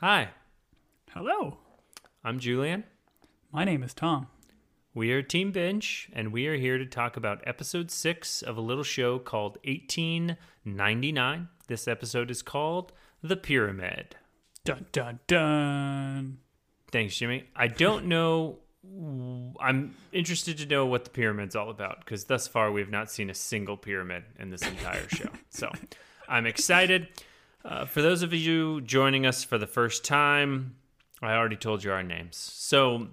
Hi, Hello. I'm Julian. My name is Tom. We are Team Binge, and we are here to talk about episode six of a little show called 1899. This episode is called The Pyramid. Dun dun dun. Thanks, Jimmy. I don't know. I'm interested to know what the pyramid's all about because thus far we've not seen a single pyramid in this entire show. So I'm excited. Uh, for those of you joining us for the first time, I already told you our names. So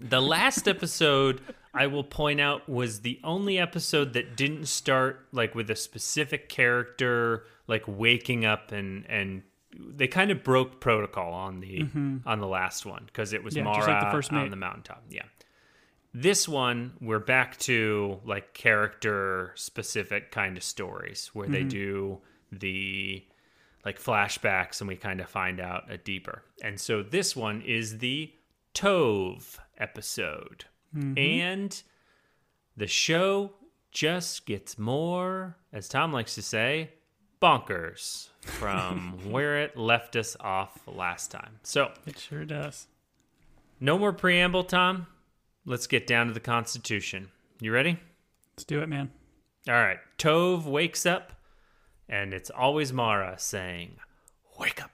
the last episode I will point out was the only episode that didn't start like with a specific character like waking up and and they kind of broke protocol on the on the last one because it was Yeah, Mara like the first on the mountaintop. Yeah. This one we're back to like character specific kind of stories where they do the like flashbacks and we kind of find out a deeper. And so this one is the Tove episode. Mm-hmm. And the show just gets more, as Tom likes to say, bonkers from where it left us off last time. So, It sure does. no more preamble, Tom. Let's get down to the Constitution. You ready? Let's do it, man. All right. Tove wakes up, and it's always Mara saying, Wake up.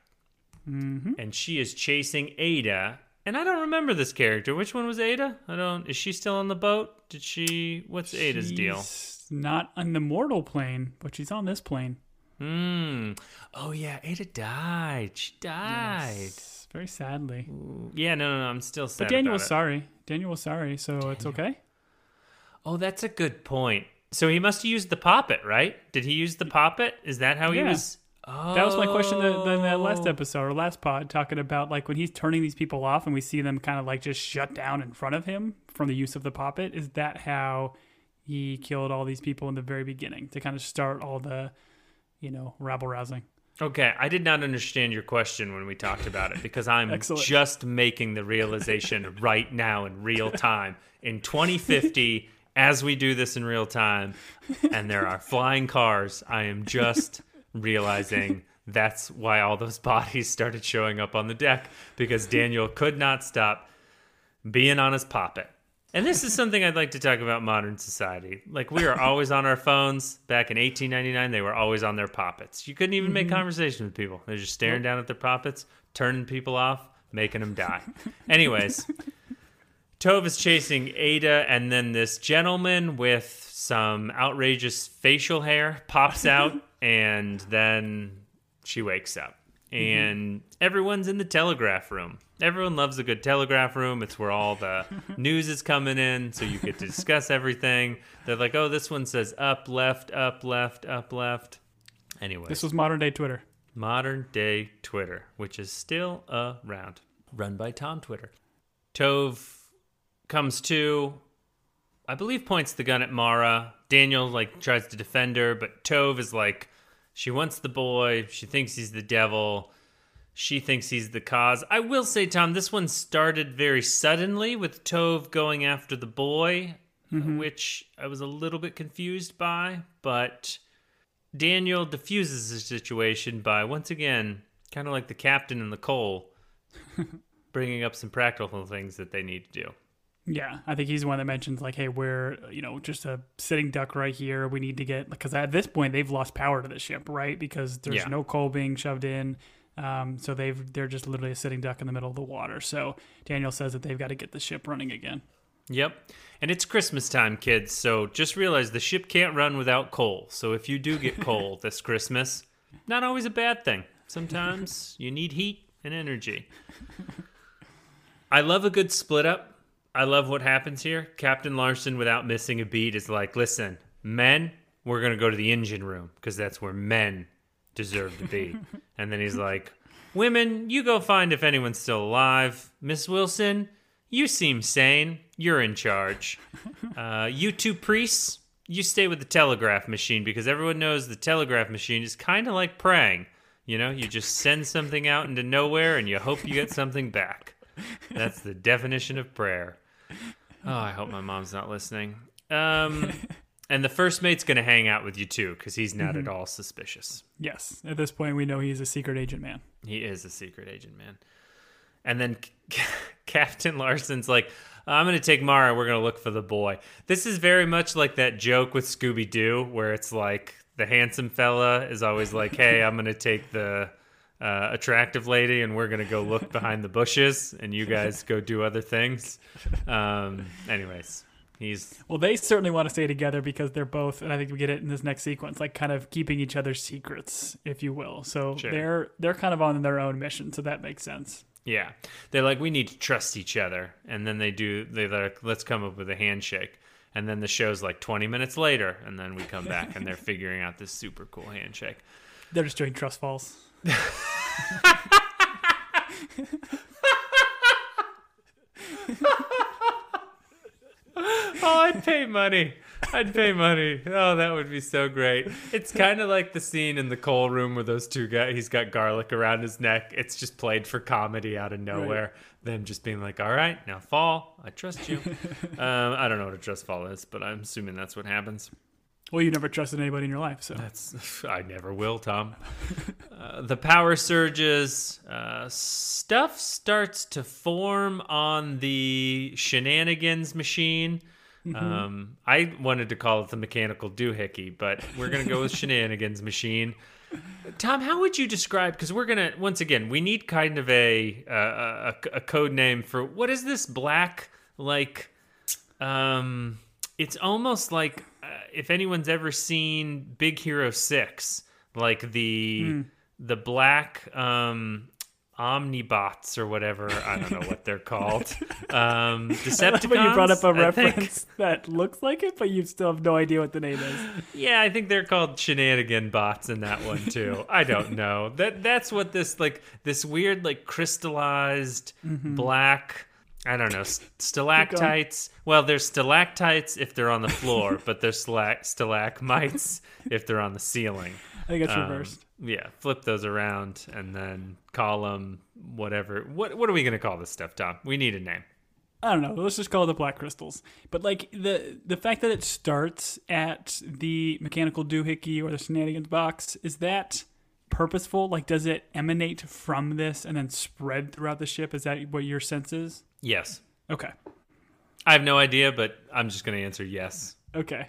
Mm-hmm. And she is chasing Ada. And I don't remember this character. Which one was Ada? I don't. Is she still on the boat? Did she. What's Ada's deal? She's Not on the mortal plane, but she's on this plane. Hmm. Oh, yeah. Ada died. She died. Yes, Very sadly. Yeah, no, no, no. I'm still sad. But Daniel about was sorry. Daniel was sorry, so it's okay. Oh, that's a good point. So he must have used the poppet, right? Did he use the poppet? Is that how he Yeah. was? Oh. That was my question that last oh. episode or last pod, talking about like when he's turning these people off and we see them kind of like just shut down in front of him from the use of the poppet. Is that how he killed all these people in the very beginning to kind of start all the, you know, rabble rousing? Okay, I did not understand your question when we talked about it because I'm just making the realization right now in real time in 2050 as we do this in real time and there are flying cars. I am just realizing that's why all those bodies started showing up on the deck because Daniel could not stop being on his poppet. And this is something I'd like to talk about modern society. Like we are always on our phones. Back in 1899, they were always on their poppets. You couldn't even make mm-hmm. conversation with people. They're just staring down at their poppets, turning people off, making them die. Anyways, Tove is chasing Ada, and then this gentleman with some outrageous facial hair pops out, and then she wakes up. Mm-hmm. And everyone's in the telegraph room. Everyone loves a good telegraph room. It's where all the news is coming in, so you get to discuss everything. They're like, oh, this one says up, left, up, left, up, left. Anyway, This was modern day Twitter. modern day Twitter, which is still around, run by Tom Twitter. Tove comes to, I believe, points the gun at Mara. Daniel like tries to defend her, but Tove is like, she wants the boy. She thinks he's the devil. She thinks he's the cause. I will say, Tom, this one started very suddenly with Tove going after the boy, mm-hmm. which I was a little bit confused by, but Daniel diffuses the situation by once again, kind of like the captain in the coal, bringing up some practical things that they need to do. Yeah, I think he's the one that mentions like, "Hey, we're you know just a sitting duck right here. We need to get because at this point they've lost power to the ship, right? Because there's Yeah. no coal being shoved in, um, so they've they're just literally a sitting duck in the middle of the water. So Daniel says that they've got to get the ship running again. Yep. And it's Christmas time, kids, so just realize the ship can't run without coal. So if you do get coal this Christmas, not always a bad thing. Sometimes you need heat and energy. I love a good split up. I love what happens here. Captain Larsen, without missing a beat, is like, listen, men, we're going to go to the engine room because that's where men deserve to be. and then he's like, women, you go find if anyone's still alive. Miss Wilson, you seem sane. You're in charge. Uh, you two priests, you stay with the telegraph machine because everyone knows the telegraph machine is kind of like praying. You know, you just send something out into nowhere and you hope you get something back. That's the definition of prayer. Oh, I hope my mom's not listening. Um, And the first mate's going to hang out with you too, because he's not Mm-hmm. at all suspicious. Yes. At this point, we know he's a secret agent man. He is a secret agent, man. And then Captain Larsen's like, I'm going to take Mara. We're going to look for the boy. This is very much like that joke with Scooby Doo, where it's like the handsome fella is always like, Hey, I'm going to take the uh, attractive lady and we're going to go look behind the bushes and you guys go do other things. Um, anyways, he's Well, they certainly want to stay together because they're both, and I think we get it in this next sequence, like kind of keeping each other's secrets, if you will. So Sure. they're they're kind of on their own mission, so that makes sense. Yeah. They're like, we need to trust each other. And then they do, they're like, let's come up with a handshake. And then the show's like 20 minutes later. And then we come back and they're figuring out this super cool handshake. They're just doing trust falls. Oh, I'd pay money. I'd pay money. Oh, that would be so great. It's kind of like the scene in the coal room where those two guys, he's got garlic around his neck. It's just played for comedy out of nowhere. Them just being like, all right, now fall. I trust you. um, I don't know what a trust fall is, but I'm assuming that's what happens. Well, you never trusted anybody in your life, so That's I never will, Tom. uh, the power surges. Uh, stuff starts to form on the shenanigans machine. Um, I wanted to call it the mechanical doohickey, but we're gonna go with shenanigans machine. Tom, how would you describe? Because we're gonna once again, we need kind of a uh, a, a code name for what is this black like? Um, it's almost like if anyone's ever seen Big Hero Six, like the the black um omnibots or whatever. I don't know what they're called. Um, Decepticons. when you brought up a I reference that looks like it, but you still have no idea what the name is. Yeah, I think they're called shenanigan bots in that one too. I don't know. That that's what this like this weird like crystallized black I don't know stalactites. Well, there's stalactites if they're on the floor, but there's stalac- stalagmites if they're on the ceiling. I think it's Um, reversed. yeah, flip those around and then call them whatever. What what are we gonna call this stuff, Tom? We need a name. I don't know. Let's just call it the black crystals. But like the the fact that it starts at the mechanical doohickey or the shenanigans box is that purposeful? Like, does it emanate from this and then spread throughout the ship? Is that what your sense is? Yes. Okay. I have no idea, but I'm just gonna answer yes. Okay.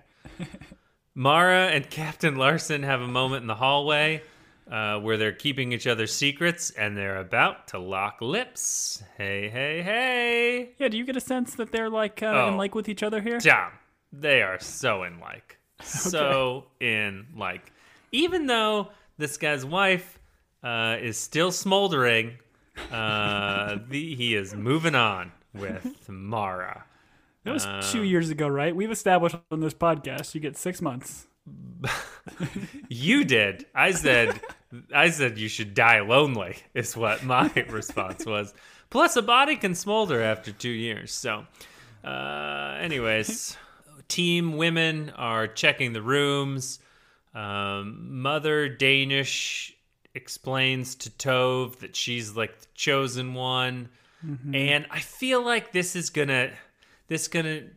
Mara and Captain Larsen have a moment in the hallway uh, where they're keeping each other's secrets and they're about to lock lips. Hey, hey, hey. Yeah. Do you get a sense that they're like kind of in Oh. like with each other here? Tom, they are so in like. So in like. Even though this guy's wife uh, is still smoldering, uh, the, he is moving on with Mara. That was Uh. two years ago, right? We've established on this podcast you get six months. You did. I said I said you should die lonely is what my response was. Plus a body can smolder after 2 years. So uh anyways, team women are checking the rooms. Um mother Danish explains to Tove that she's like the chosen one. And I feel like this is to this to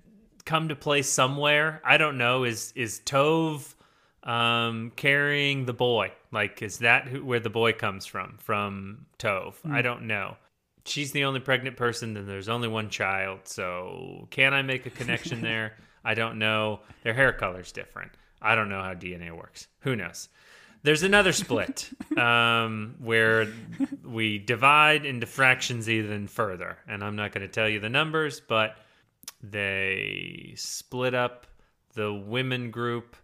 come to play somewhere. I don't know. Is is Tove um, carrying the boy? Like, is that who, where the boy comes from? From Tove? I don't know. She's the only pregnant person, and there's only one child. So, can I make a connection there? I don't know. Their hair color's different. I don't know how DNA works. Who knows? There's another split um, where we divide into fractions even further, and I'm not going to tell you the numbers, but they split up the women group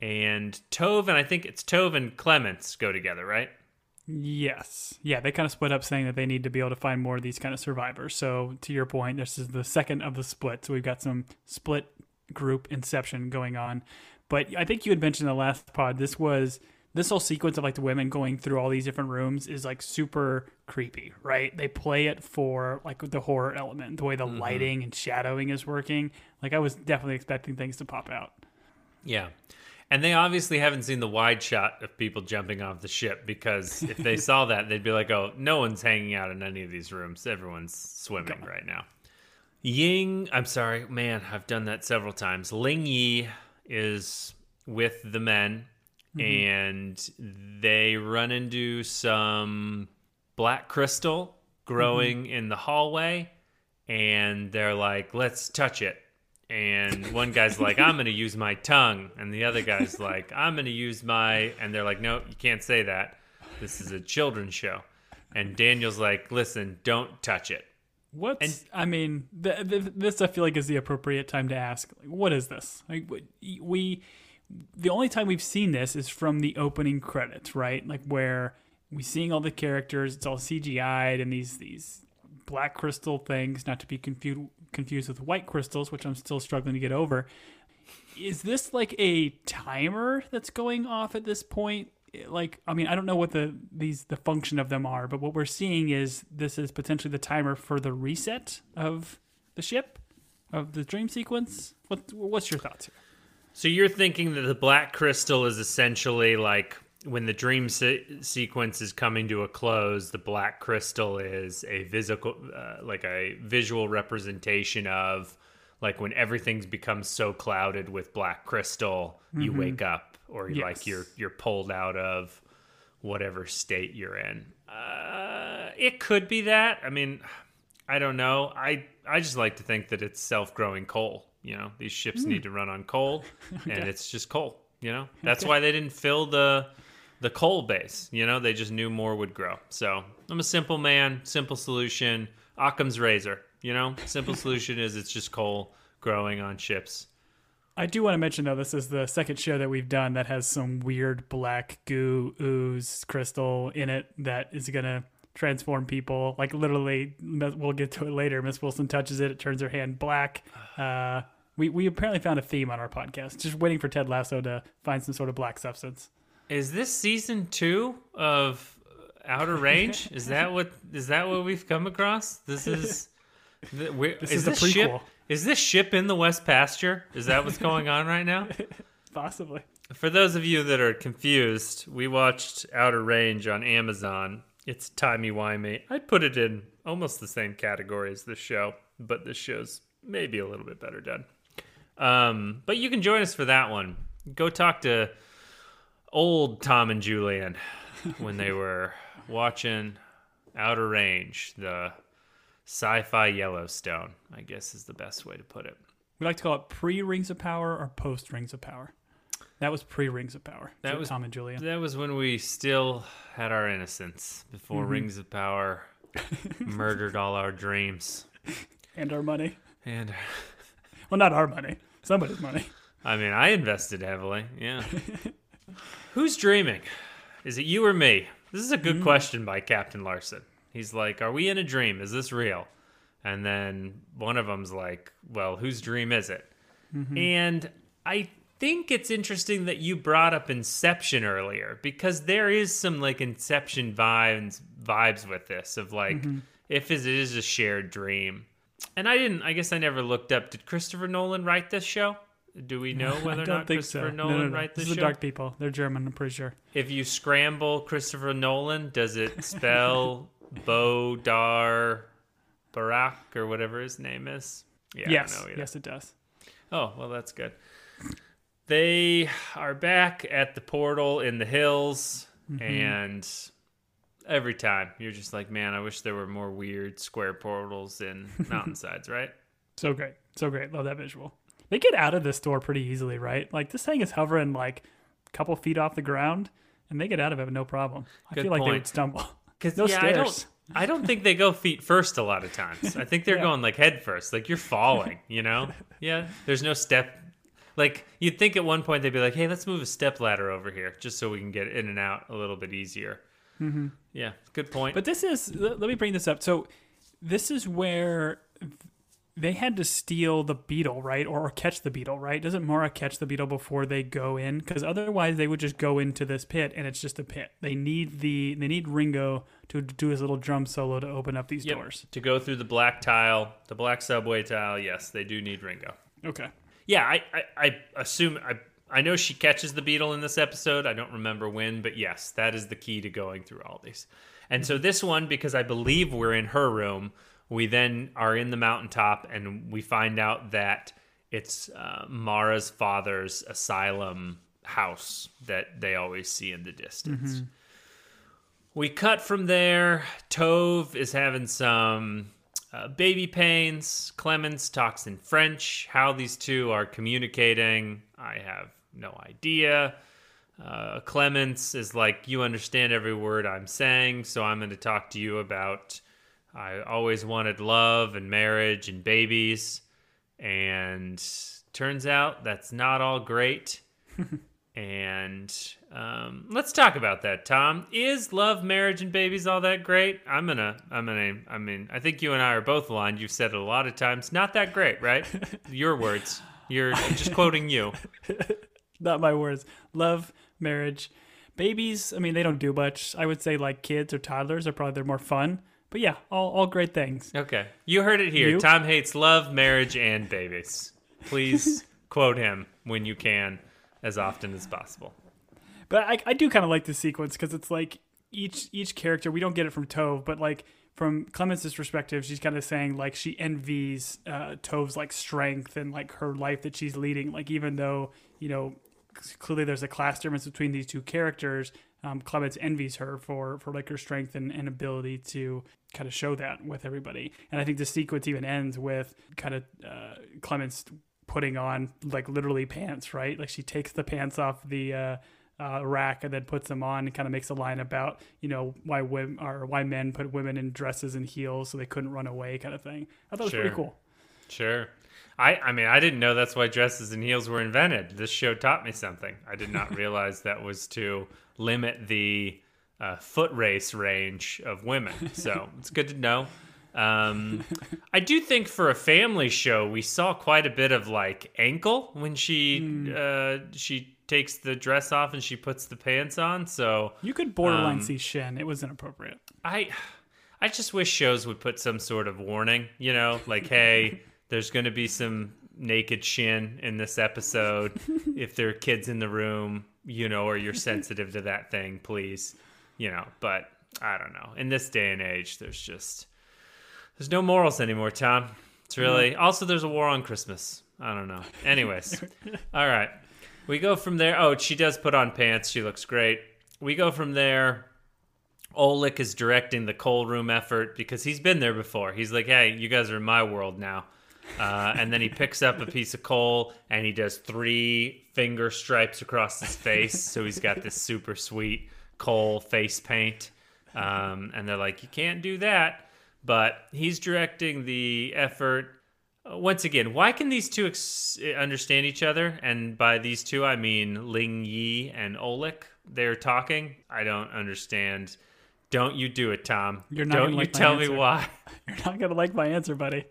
and Tove and I think it's Tove and Clemens go together, right? Yes. Yeah, they kind of split up saying that they need to be able to find more of these kind of survivors. So, to your point, this is the second of the split. So, we've got some split group inception going on. But I think you had mentioned the last pod, this was this whole sequence of like the women going through all these different rooms is like super creepy, right? They play it for like the horror element, the way the mm-hmm. lighting and shadowing is working. Like, I was definitely expecting things to pop out. Yeah. And they obviously haven't seen the wide shot of people jumping off the ship because if they saw that, they'd be like, oh, no one's hanging out in any of these rooms. Everyone's swimming right now. Ying, I'm sorry, man, I've done that several times. Ling Yi is with the men, Mm-hmm. and they run into some black crystal growing mm-hmm. in the hallway, and they're like, "Let's touch it." And one guy's like, "I'm going to use my tongue," and the other guy's like, "I'm going to use my," and they're like, "No, you can't say that. This is a children's show." And Daniel's like, "Listen, don't touch it." What's I mean, th- th- this I feel like is the appropriate time to ask. Like, what is this? Like, we, the only time we've seen this is from the opening credits, right? Like where we seeing all the characters, it's all CGI'd and these these black crystal things, not to be confused confused with white crystals, which I'm still struggling to get over. Is this like a timer that's going off at this point? Like, I mean, I don't know what the these the function of them are, but what we're seeing is this is potentially the timer for the reset of the ship of the dream sequence. What what's your thoughts here? So you're thinking that the black crystal is essentially like when the dream se- sequence is coming to a close, the black crystal is a physical, uh, like a visual representation of like when everything's become so clouded with black crystal, you wake up or Yes. like you're you're pulled out of whatever state you're in. Uh, it could be that. I mean, I don't know. I I just like to think that it's self-growing coal. You know, these ships hmm. need to run on coal, and it's just coal. You know, that's why they didn't fill the the coal base. You know, they just knew more would grow. So I'm a simple man, simple solution. Occam's razor. You know, simple solution is it's just coal growing on ships. I do want to mention though, this is the second show that we've done that has some weird black goo ooze crystal in it that is gonna transform people. Like literally, we'll get to it later. Miss Wilson touches it, it turns her hand black. Uh, we we apparently found a theme on our podcast. Just waiting for Ted Lasso to find some sort of black substance. Is this season two of Outer Range? is that what is that what we've come across? This is th- where, This is is the this ship? Is this ship in the West Pasture? Is that what's going on right now? Possibly. For those of you that are confused, we watched Outer Range on Amazon. It's timey wimey. I'd put it in almost the same category as this show, but this show's maybe a little bit better done. Um, but you can join us for that one. Go talk to old Tom and Julian when they were watching Outer Range, the sci-fi Yellowstone. I guess is the best way to put it. We like to call it pre Rings of Power or post Rings of Power. That was pre Rings of Power. That was- Tom and Julia. That was when we still had our innocence before mm-hmm. Rings of Power murdered all our dreams. and our money. And Well, not our money. Somebody's money. I mean, I invested heavily. Yeah. Who's dreaming? Is it you or me? This is a good mm-hmm. question by Captain Larsen. He's like, "Are we in a dream? Is this real?" And then one of them's like, "Well, whose dream is it?" Mm-hmm. And I think it's interesting that you brought up Inception earlier because there is some like Inception vibes vibes with this of like mm-hmm. if it is a shared dream. And I didn't. I guess I never looked up. Did Christopher Nolan write this show? Do we know whether or not think so. Christopher No, Nolan no, no. write This this is show? the Dark People. They're German, I'm pretty sure. If you scramble Christopher Nolan, does it spell Bodar Barak or whatever his name is? Yeah, yes. Yes, it does. Oh, well, that's good. They are back at the portal in the hills, Mm-hmm. and every time you're just like, man, I wish there were more weird square portals in mountainsides, right? So great. So great. Love that visual. They get out of this door pretty easily, right? Like this thing is hovering like a couple feet off the ground and they get out of it with no problem. I Good feel like they point. would stumble. Because No yeah, I stairs. don't, I don't think they go feet first a lot of times. I think they're Yeah. going like head first, like you're falling. You know? Yeah. There's no step. Like you'd think at one point they'd be like, "Hey, let's move a step ladder over here, just so we can get in and out a little bit easier." Mm-hmm. Yeah, good point. But this is let let me bring this up. So this is where they had to steal the beetle, right? Or, or catch the beetle, right? Doesn't Mara catch the beetle before they go in? Because otherwise they would just go into this pit and it's just a pit. They need the they need Ringo to do his little drum solo to open up these Yep. doors. to go through the black tile, the black subway tile, yes, they do need Ringo. Okay. Yeah, I, I, I assume I I know she catches the beetle in this episode. I don't remember when, but yes, that is the key to going through all these. And so this one, because I believe we're in her room, we then are in the mountaintop and we find out that it's uh, Mara's father's asylum house that they always see in the distance. We cut from there. Tove is having some uh, baby pains. Clemens talks in French. How these two are communicating, I have no idea. Uh, Clemens is like, You understand every word I'm saying, so I'm going to talk to you about I always wanted love and marriage and babies. And turns out that's not all great. and um, let's talk about that, Tom. Is love, marriage, and babies all that great? I'm gonna, I'm gonna, I mean, I think you and I are both aligned. You've said it a lot of times. Not that great, right? Your words. You're I'm just quoting you. Not my words. Love, marriage, babies. I mean, they don't do much. I would say like kids or toddlers are probably they're more fun. But yeah, all all great things. Okay, you heard it here. You? Tom hates love, marriage, and babies. Please quote him when you can, as often as possible. But I, I do kind of like the sequence because it's like each each character we don't get it from Tove, but like from Clemens' perspective, she's kind of saying like she envies uh, Tove's like strength and like her life that she's leading. Like even though you know clearly there's a class difference between these two characters, um, Clemens envies her for for like her strength and, and ability to kind of show that with everybody. And I think the sequence even ends with kind of uh, Clemens putting on like literally pants, right? Like she takes the pants off the uh, uh, rack and then puts them on and kind of makes a line about you know why women or why men put women in dresses and heels so they couldn't run away, kind of thing. I thought it was Sure. pretty cool. Sure. I, I mean, I didn't know that's why dresses and heels were invented. This show taught me something. I did not realize that was to limit the uh, foot race range of women. So it's good to know. Um, I do think for a family show, we saw quite a bit of like ankle when she uh, she takes the dress off and she puts the pants on. So You could borderline Um, see shin. It was inappropriate. I I just wish shows would put some sort of warning, you know, like hey, there's going to be some naked shin in this episode. if there are kids in the room, you know, or you're sensitive to that thing, please, you know, but I don't know. In this day and age, there's just there's no morals anymore, Tom. It's really also there's a war on Christmas. I don't know. Anyways, all right. We go from there. Oh, she does put on pants. She looks great. We go from there. Olek is directing the coal room effort because he's been there before. He's like, "Hey, you guys are in my world now." Uh, and then he picks up a piece of coal and he does three finger stripes across his face. so he's got this super sweet coal face paint. Um, and they're like, "You can't do that." But he's directing the effort. Uh, Once again, why can these two ex- understand each other? And by these two, I mean Ling Yi and Olek. They're talking. I don't understand. Don't you do it, Tom? You're not don't you like my tell me why? You're not gonna like my answer, buddy.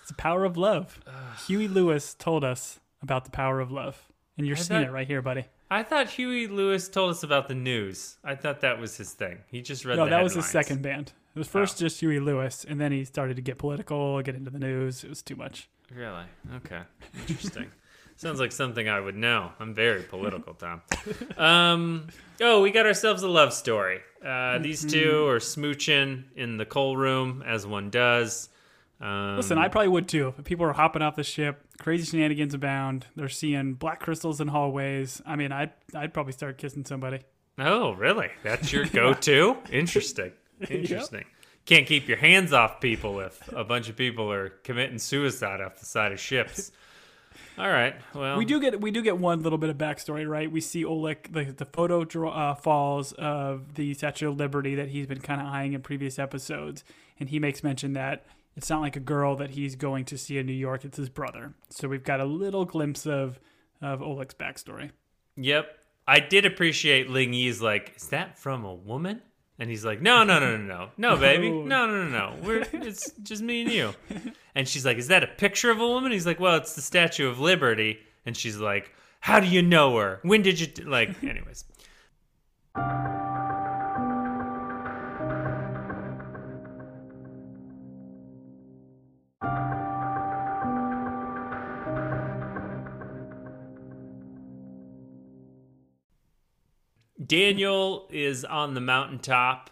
It's the power of love. Huey Lewis told us about the power of love, and you're I seeing thought- it right here, buddy. I thought Huey Lewis told us about the news. I thought that was his thing. He just read No, that was his second band. It was first Oh. just Huey Lewis, and then he started to get political, get into the news. It was too much. Really? Okay. Interesting. Sounds like something I would know. I'm very political, Tom. Um, oh, we got ourselves a love story. Uh, these two are smooching in the coal room, as one does. Um, Listen, I probably would too. If people are hopping off the ship, crazy shenanigans abound. They're seeing black crystals in hallways. I mean, I'd I'd probably start kissing somebody. Oh, really? That's your go-to? Interesting. Interesting. Can't keep your hands off people if a bunch of people are committing suicide off the side of ships. All right. Well, We do get we do get one little bit of backstory, right? We see Olek the the photo draw, uh, falls of the Statue of Liberty that he's been kind of eyeing in previous episodes, and he makes mention that it's not like a girl that he's going to see in New York; it's his brother. So we've got a little glimpse of of Olek's backstory. Yep. I did appreciate Ling Yi's like, is that from a woman? And he's like, no, no, no, no, no, no, baby, No. no, no, no. We're it's just me and you. And she's like, is that a picture of a woman? He's like, well, it's the Statue of Liberty. And she's like, how do you know her? When did you t-? like? Anyways. Daniel is on the mountaintop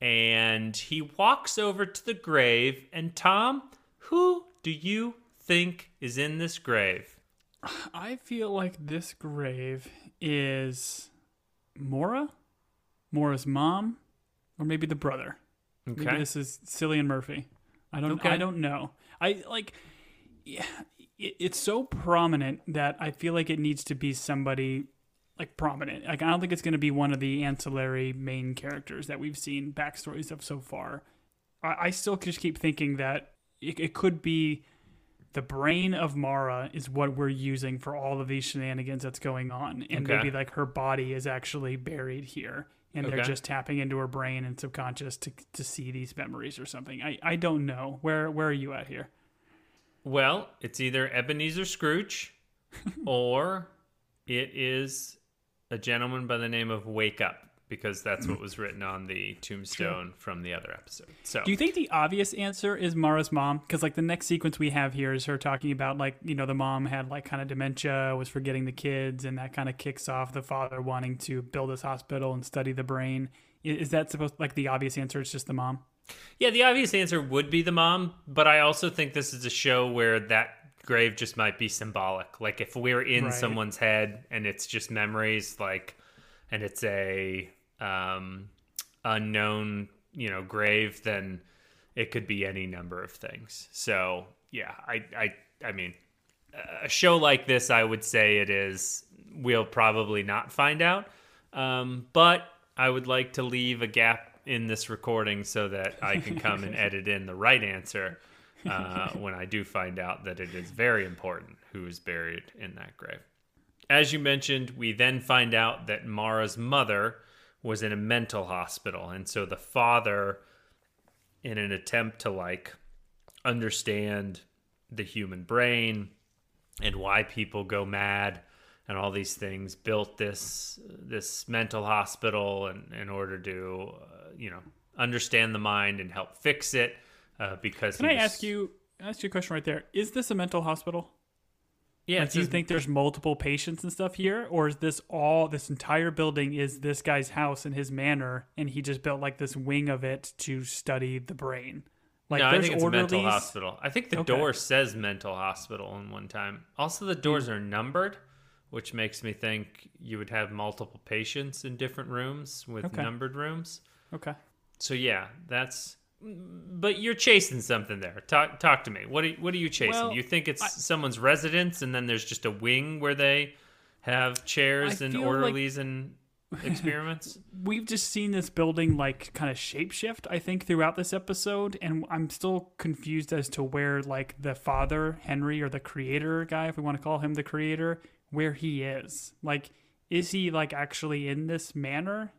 and he walks over to the grave. And Tom, who do you think is in this grave? I feel like this grave is Mora, Mora's mom, or maybe the brother. Okay. Maybe this is Cillian Murphy. I don't. Okay. I don't know. I like. Yeah, it, it's so prominent that I feel like it needs to be somebody like prominent. Like I don't think it's going to be one of the ancillary main characters that we've seen backstories of so far. I, I still just keep thinking that it, it could be the brain of Mara is what we're using for all of these shenanigans that's going on, and Okay. maybe like her body is actually buried here, and they're just tapping into her brain and subconscious to to see these memories or something. I I don't know where where are you at here? Well, it's either Ebenezer Scrooge or it is a gentleman by the name of Wake Up because that's what was written on the tombstone from the other episode. So, Do you think the obvious answer is Mara's mom? Because like the next sequence we have here is her talking about like you know the mom had like kind of dementia, was forgetting the kids, and that kind of kicks off the father wanting to build this hospital and study the brain. Is that supposed like the obvious answer? It's just the mom. yeah, the obvious answer would be the mom, but I also think this is a show where that grave just might be symbolic. Like if we're in Right. someone's head and it's just memories, like, and it's a um, unknown, you know, grave, then it could be any number of things. So yeah, I, I, I mean, a show like this, I would say it is. We'll probably not find out, um, but I would like to leave a gap in this recording so that I can come and edit in the right answer uh, when I do find out that it is very important who is buried in that grave. As you mentioned, we then find out that Mara's mother was in a mental hospital, and so the father, in an attempt to like understand the human brain and why people go mad and all these things built this this mental hospital and in order to uh, you know understand the mind and help fix it uh, because Can I was- ask you? Ask you a question right there. Is this a mental hospital? yeah Like, do you think there's multiple patients and stuff here, or is this all this entire building is this guy's house and his manor, and he just built like this wing of it to study the brain? Like no, I there's think it's a mental hospital. I think the Okay. door says mental hospital in one time. Also, the doors Hmm. are numbered, which makes me think you would have multiple patients in different rooms with Okay. numbered rooms. Okay. So yeah, that's. But you're chasing something there. Talk talk to me. What are, what are you chasing? Well, you think it's someone's residence, and then there's just a wing where they have chairs I and feel like- orderlies and experiments. we've just seen this building like kind of shapeshift i think throughout this episode and i'm still confused as to where like the father henry or the creator guy if we want to call him the creator where he is like is he like actually in this manor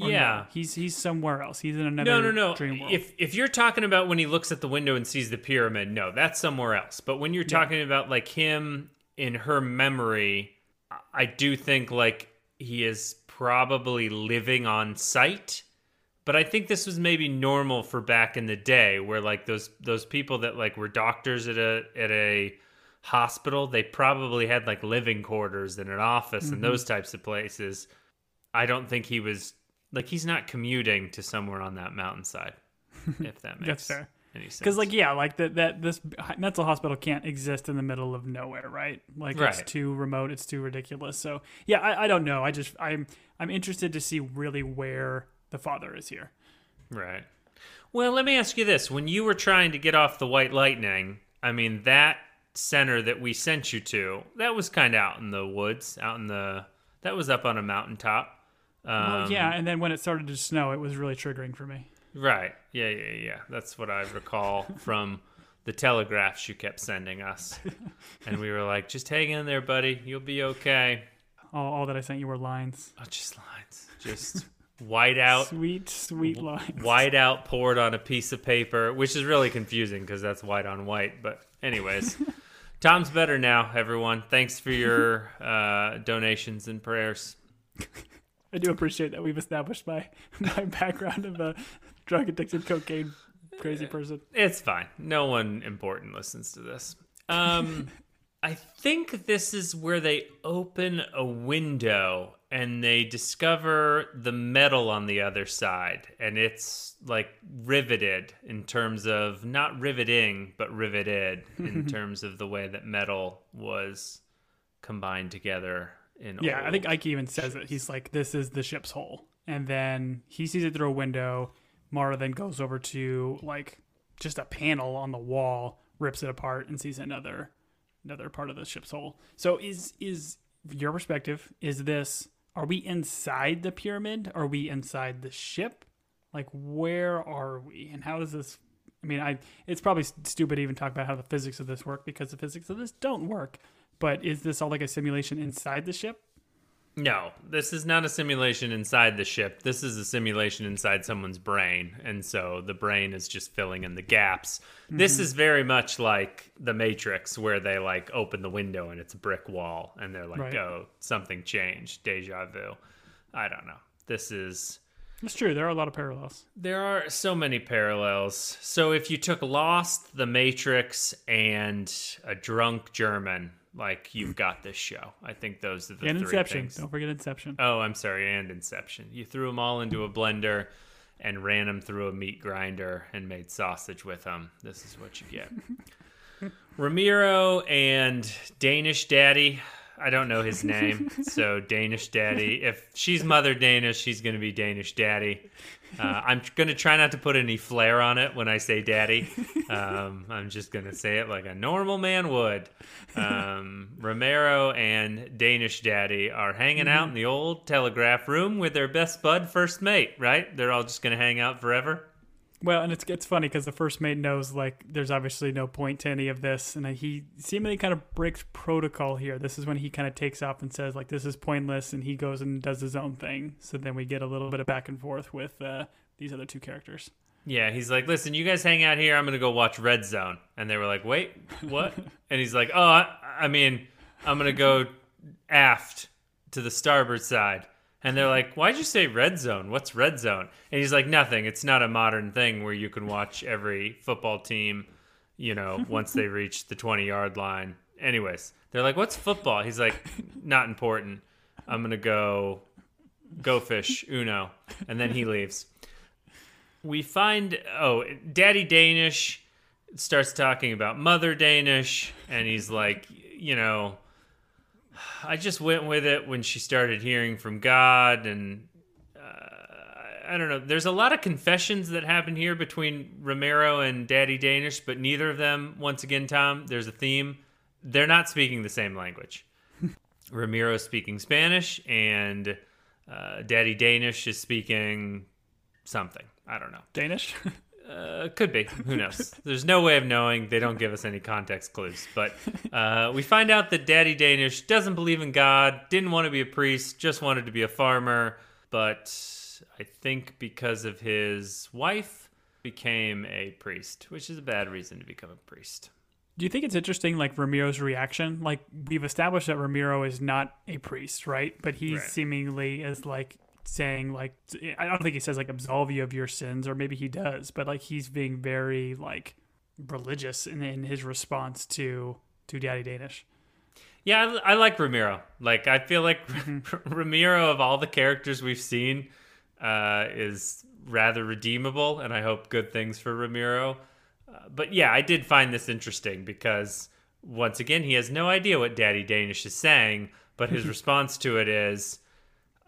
Or no? Yeah. he's he's somewhere else he's in another No, no, no. dream world If if you're talking about when he looks at the window and sees the pyramid, no, that's somewhere else. But when you're talking about like him in her memory, I- I do think like he is probably living on site. But I think this was maybe normal for back in the day where like those those people that like were doctors at a at a hospital, they probably had like living quarters and an office Mm-hmm. and those types of places. I don't think he was like he's not commuting to somewhere on that mountainside. If that makes That's fair. any sense. because like yeah like that that this mental hospital can't exist in the middle of nowhere right like Right. it's too remote it's too ridiculous so yeah I, I don't know i just i'm i'm interested to see really where the father is here right. Well, let me ask you this: When you were trying to get off the White Lightning, I mean that center that we sent you to, that was kind of out in the woods, out in the that was up on a mountaintop. Um, well yeah and then when it started to snow it was really triggering for me Right. Yeah, yeah, yeah. That's what I recall from the telegraphs you kept sending us. And we were like, just hang in there, buddy. You'll be okay. all, all that i sent you were lines Oh, just lines. Just white out, sweet sweet lines white out poured on a piece of paper, which is really confusing because that's white on white. But, anyways, Tom's better now, everyone. Thanks for your uh, donations and prayers. i do appreciate that we've established my my background of a drug addicted cocaine crazy person It's fine. No one important listens to this. Um, I think this is where they open a window and they discover the metal on the other side, and it's like riveted in terms of not riveting, but riveted in terms of the way that metal was combined together. In Yeah, I think Eyk even says it. He's like, "This is the ship's hull," and then he sees it through a window. Mara then goes over to like just a panel on the wall, rips it apart, and sees another another part of the ship's hull. So, is is your perspective? Is this? Are we inside the pyramid? Are we inside the ship? Like, where are we? And how does this? I mean, I it's probably stupid to even talk about how the physics of this work because the physics of this don't work. But is this all like a simulation inside the ship? No, this is not a simulation inside the ship. This is a simulation inside someone's brain. And so the brain is just filling in the gaps. This mm-hmm. is very much like the Matrix, where they like open the window and it's a brick wall and they're like, Right. oh, something changed. Deja vu. I don't know. This is. It's true. There are a lot of parallels. There are so many parallels. So if you took Lost, The Matrix, and a drunk German, like you've got this show. I think those are the and three Inception. things. Don't forget Inception. Oh, I'm sorry, and Inception. You threw them all into a blender and ran them through a meat grinder and made sausage with them. This is what you get. Ramiro and Danish Daddy. I don't know his name, so Danish Daddy. If she's Mother Danish, she's going to be Danish Daddy. Uh, I'm going to try not to put any flair on it when I say daddy. Um, I'm just going to say it like a normal man would. Um, Ramiro and Danish Daddy are hanging out in the old telegraph room with their best bud, first mate, right? They're all just going to hang out forever. Well, and it's it's funny because the first mate knows like there's obviously no point to any of this, and he seemingly kind of breaks protocol here. This is when he kind of takes off and says like this is pointless, and he goes and does his own thing. So then we get a little bit of back and forth with uh, these other two characters. Yeah, he's like, listen, you guys hang out here. I'm going to go watch Red Zone. And they were like, wait, what? and he's like, oh, I, I mean, I'm going to go aft to the starboard side. And they're like, why'd you say Red Zone? What's Red Zone? And he's like, nothing. It's not a modern thing where you can watch every football team, you know, once they reach the 20 yard line. Anyways, they're like, what's football? He's like, not important. I'm going to go, go fish, Uno. And then he leaves we find oh daddy danish starts talking about mother danish and he's like you know i just went with it when she started hearing from god and uh, i don't know there's a lot of confessions that happen here between ramiro and daddy danish but neither of them once again tom there's a theme they're not speaking the same language ramiro speaking spanish and uh, daddy danish is speaking something I don't know. Danish. Uh, could be. Who knows? There's no way of knowing. They don't give us any context clues. But uh, we find out that Daddy Danish doesn't believe in God, didn't want to be a priest, just wanted to be a farmer. But I think because of his wife, became a priest, which is a bad reason to become a priest. Do you think it's interesting, like Ramiro's reaction? Like we've established that Ramiro is not a priest, right? But he Right. seemingly is like saying, like I don't think he says like absolve you of your sins, or maybe he does, but like he's being very like religious in, in his response to to Daddy Danish. Yeah, I, I like Ramiro. Like, I feel like Ramiro, of all the characters we've seen, uh, is rather redeemable, and I hope good things for Ramiro. Uh, but yeah, I did find this interesting because, once again, he has no idea what Daddy Danish is saying, but his response to it is,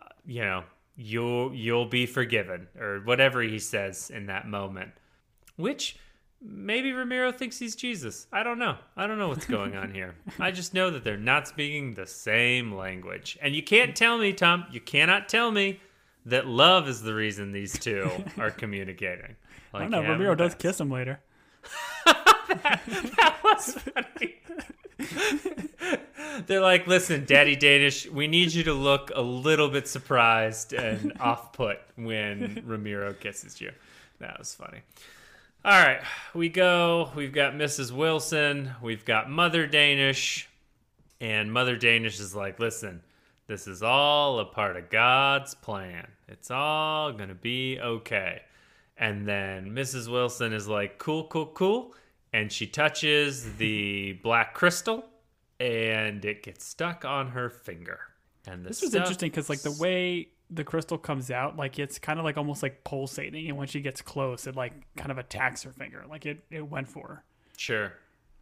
uh, you know, you'll you'll be forgiven, or whatever he says in that moment. Which maybe Ramiro thinks he's Jesus. I don't know. I don't know what's going on here. I just know that they're not speaking the same language. And you can't tell me, Tom, you cannot tell me that love is the reason these two are communicating. Like I don't know. in Ramiro does kiss him later. That was funny. They're like, listen, Daddy Danish, we need you to look a little bit surprised and off put when Ramiro kisses you. That was funny. All right, we go. We've got Mrs. Wilson. We've got Mother Danish. And Mother Danish is like, listen, this is all a part of God's plan. It's all going to be okay. And then Mrs. Wilson is like, cool, cool, cool. And she touches the black crystal and it gets stuck on her finger. And This was interesting because like the way the crystal comes out, like it's kind of like almost like pulsating, and when she gets close, it like kind of attacks her finger, like it it went for her. Sure,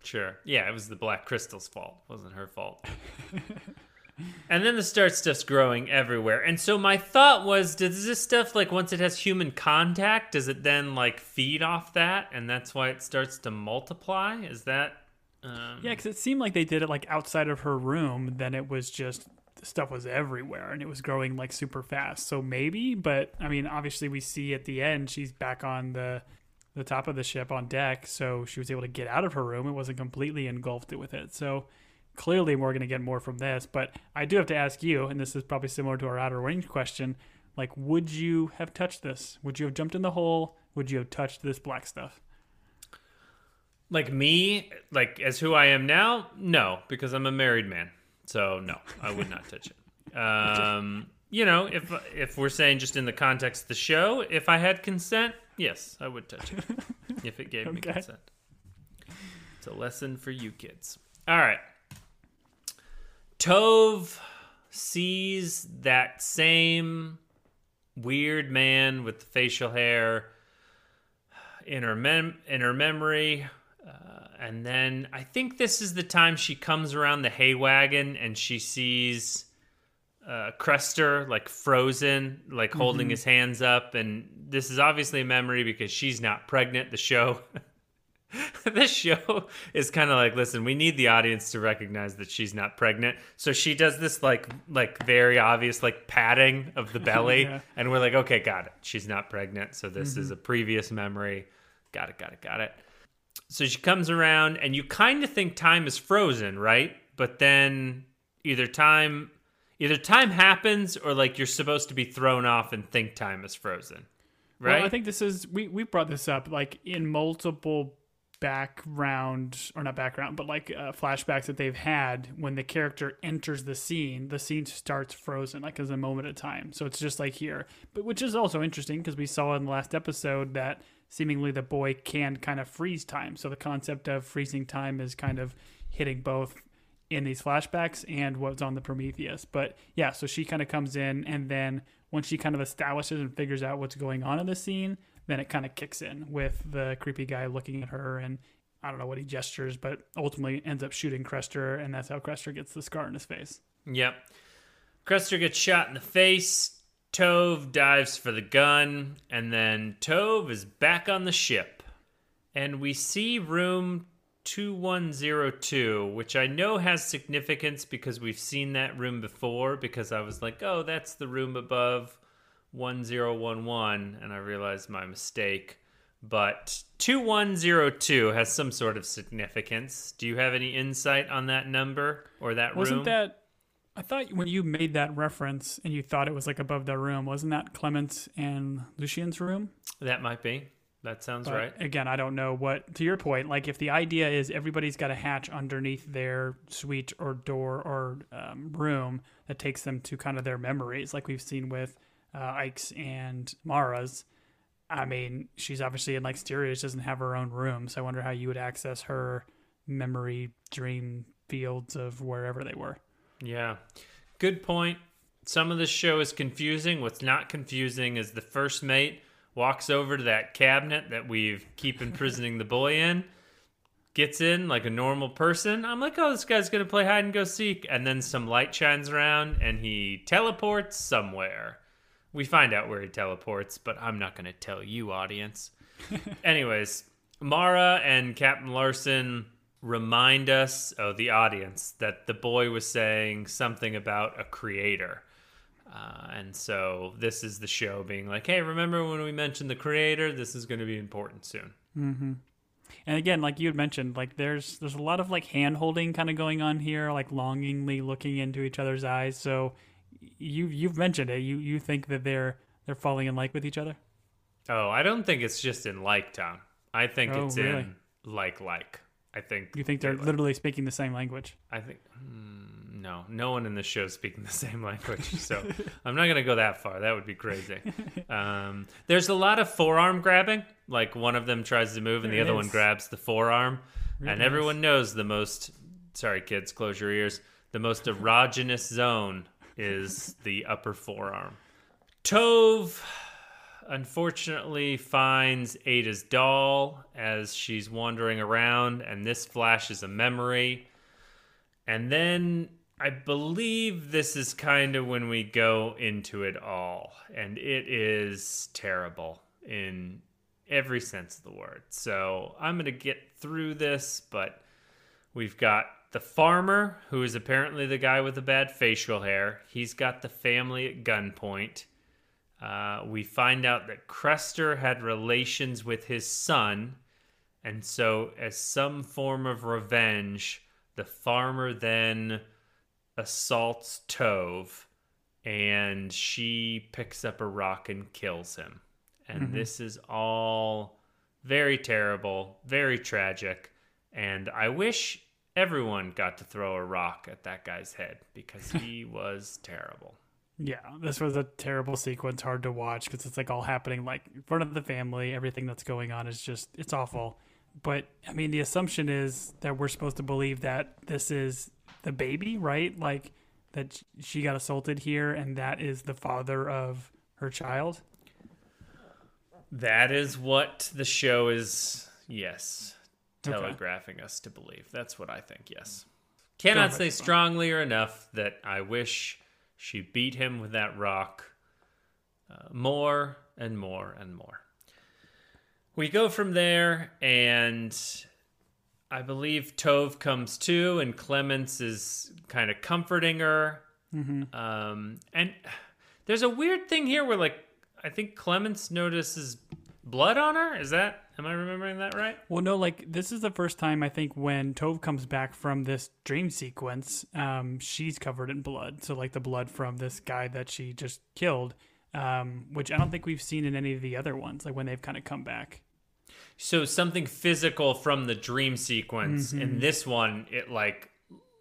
sure. Yeah, it was the Black Crystal's fault. It wasn't her fault. and then the start stuff's growing everywhere. And so my thought was, does this stuff like once it has human contact, does it then like feed off that, and that's why it starts to multiply? Is that? Um, Yeah, because it seemed like they did it like outside of her room. Then it was just stuff was everywhere, and it was growing like super fast. So maybe, but I mean, obviously we see at the end she's back on the the top of the ship on deck, so she was able to get out of her room. It wasn't completely engulfed with it. So clearly we're going to get more from this. But I do have to ask you, and this is probably similar to our outer range question. Like, would you have touched this? Would you have jumped in the hole? Would you have touched this black stuff? Like me, like as who I am now, no, because I'm a married man. So no, I would not touch it. Um, you know, if if we're saying just in the context of the show, if I had consent, yes, I would touch it. if it gave me consent. It's a lesson for you kids. All right. Tove sees that same weird man with the facial hair in her mem- in her memory uh, and then I think this is the time she comes around the hay wagon and she sees uh, Krester like frozen, like holding his hands up. And this is obviously a memory because she's not pregnant. The show, this show is kind of like, listen, we need the audience to recognize that she's not pregnant. So she does this like, like very obvious like patting of the belly, Yeah. and we're like, okay, got it. She's not pregnant. So this is mm-hmm. a previous memory. Got it. Got it. Got it so she comes around and you kind of think time is frozen right but then either time either time happens or like you're supposed to be thrown off and think time is frozen right Well, I think this is we we brought this up like in multiple background or not background, but like uh, flashbacks that they've had when the character enters the scene, the scene starts frozen like as a moment of time. So it's just like here, but which is also interesting because we saw in the last episode that seemingly the boy can kind of freeze time. So the concept of freezing time is kind of hitting both in these flashbacks and what's on the Prometheus. But yeah, so she kind of comes in, and then once she kind of establishes and figures out what's going on in the scene, then it kind of kicks in with the creepy guy looking at her, and I don't know what he gestures, but ultimately ends up shooting Krester, and that's how Krester gets the scar in his face. Yep. Krester gets shot in the face. Tove dives for the gun, and then Tove is back on the ship. And we see room 2102, which I know has significance because we've seen that room before. Because I was like, oh, that's the room above 1011, and I realized my mistake. But 2102 has some sort of significance. Do you have any insight on that number or that Wasn't room? that? I thought when you made that reference and you thought it was like above their room, wasn't that Clemens and Lucien's room? That might be. That sounds But right. again, I don't know what. To your point, like if the idea is everybody's got a hatch underneath their suite or door or um, room that takes them to kind of their memories, like we've seen with uh, Eyk's and Mara's. I mean, she's obviously in like she doesn't have her own room, so I wonder how you would access her memory dream fields of wherever they were. Yeah. Good point. Some of the show is confusing. What's not confusing is the first mate walks over to that cabinet that we've keep imprisoning the boy in, gets in like a normal person. I'm like, oh, this guy's gonna play hide and go seek, and then some light shines around and he teleports somewhere. We find out where he teleports, but I'm not gonna tell you, audience. Anyways, Mara and Captain Larsen remind us, oh, the audience, that the boy was saying something about a creator. Uh, and so this is the show being like, hey, remember when we mentioned the creator? This is going to be important soon. And again, like you had mentioned, like there's there's a lot of like hand holding kind of going on here, like longingly looking into each other's eyes. So you you've mentioned it. You you think that they're they're falling in like with each other? Oh, I don't think it's just in like town. I think Oh, it's really? in like like. I think You think they're like. literally speaking the same language? I think hmm, no, no one in the show is speaking the same language, so I'm not gonna go that far. That would be crazy. Um, there's a lot of forearm grabbing. Like one of them tries to move, and the other one grabs the forearm, Really and everyone knows the most. Sorry, kids, close your ears. The most erogenous zone is the upper forearm. Tove unfortunately finds Ada's doll as she's wandering around, and this flashes a memory. And then I believe this is kind of when we go into it all, and it is terrible in every sense of the word. So I'm going to get through this, but we've got the farmer, who is apparently the guy with the bad facial hair. He's got the family at gunpoint. Uh, we find out that Krester had relations with his son, and so, as some form of revenge, the farmer then assaults Tove, and she picks up a rock and kills him. And mm-hmm. this is all very terrible, very tragic, and I wish everyone got to throw a rock at that guy's head because he was terrible. Yeah, this was a terrible sequence, hard to watch because it's like all happening like in front of the family. Everything that's going on is just it's awful. But I mean, the assumption is that we're supposed to believe that this is the baby, right? Like that she got assaulted here, and that is the father of her child. That is what the show is. Yes, telegraphing okay. us to believe. That's what I think. Yes, cannot say strongly or enough that I wish she beat him with that rock uh, more and more and more. We go from there, and I believe Tove comes too, and Clemens is kind of comforting her. Mm-hmm. Um, and there's a weird thing here where, like, I think Clemens notices blood on her. Is that Am I remembering that right? Well, no, like this is the first time I think when Tove comes back from this dream sequence, um, she's covered in blood. So like the blood from this guy that she just killed, um, which I don't think we've seen in any of the other ones, like when they've kind of come back. So something physical from the dream sequence. Mm-hmm. In this one, it like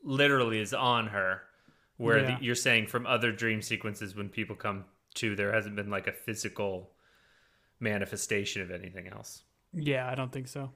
literally is on her. Where yeah. the, you're saying from other dream sequences, when people come to, there hasn't been like a physical manifestation of anything else. Yeah, I don't think so.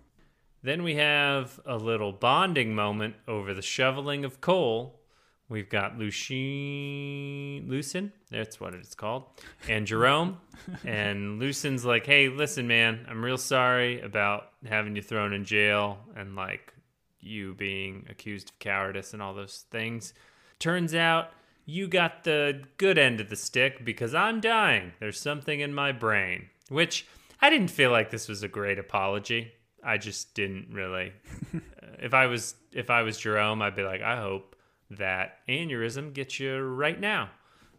Then we have a little bonding moment over the shoveling of coal. We've got Lucien, Lucien, that's what it's called, and Jerome. and Lucien's like, hey, listen, man, I'm real sorry about having you thrown in jail and like you being accused of cowardice and all those things. Turns out you got the good end of the stick because I'm dying. There's something in my brain, which I didn't feel like this was a great apology. I just didn't really. if I was if I was Jerome, I'd be like, I hope that aneurysm gets you right now.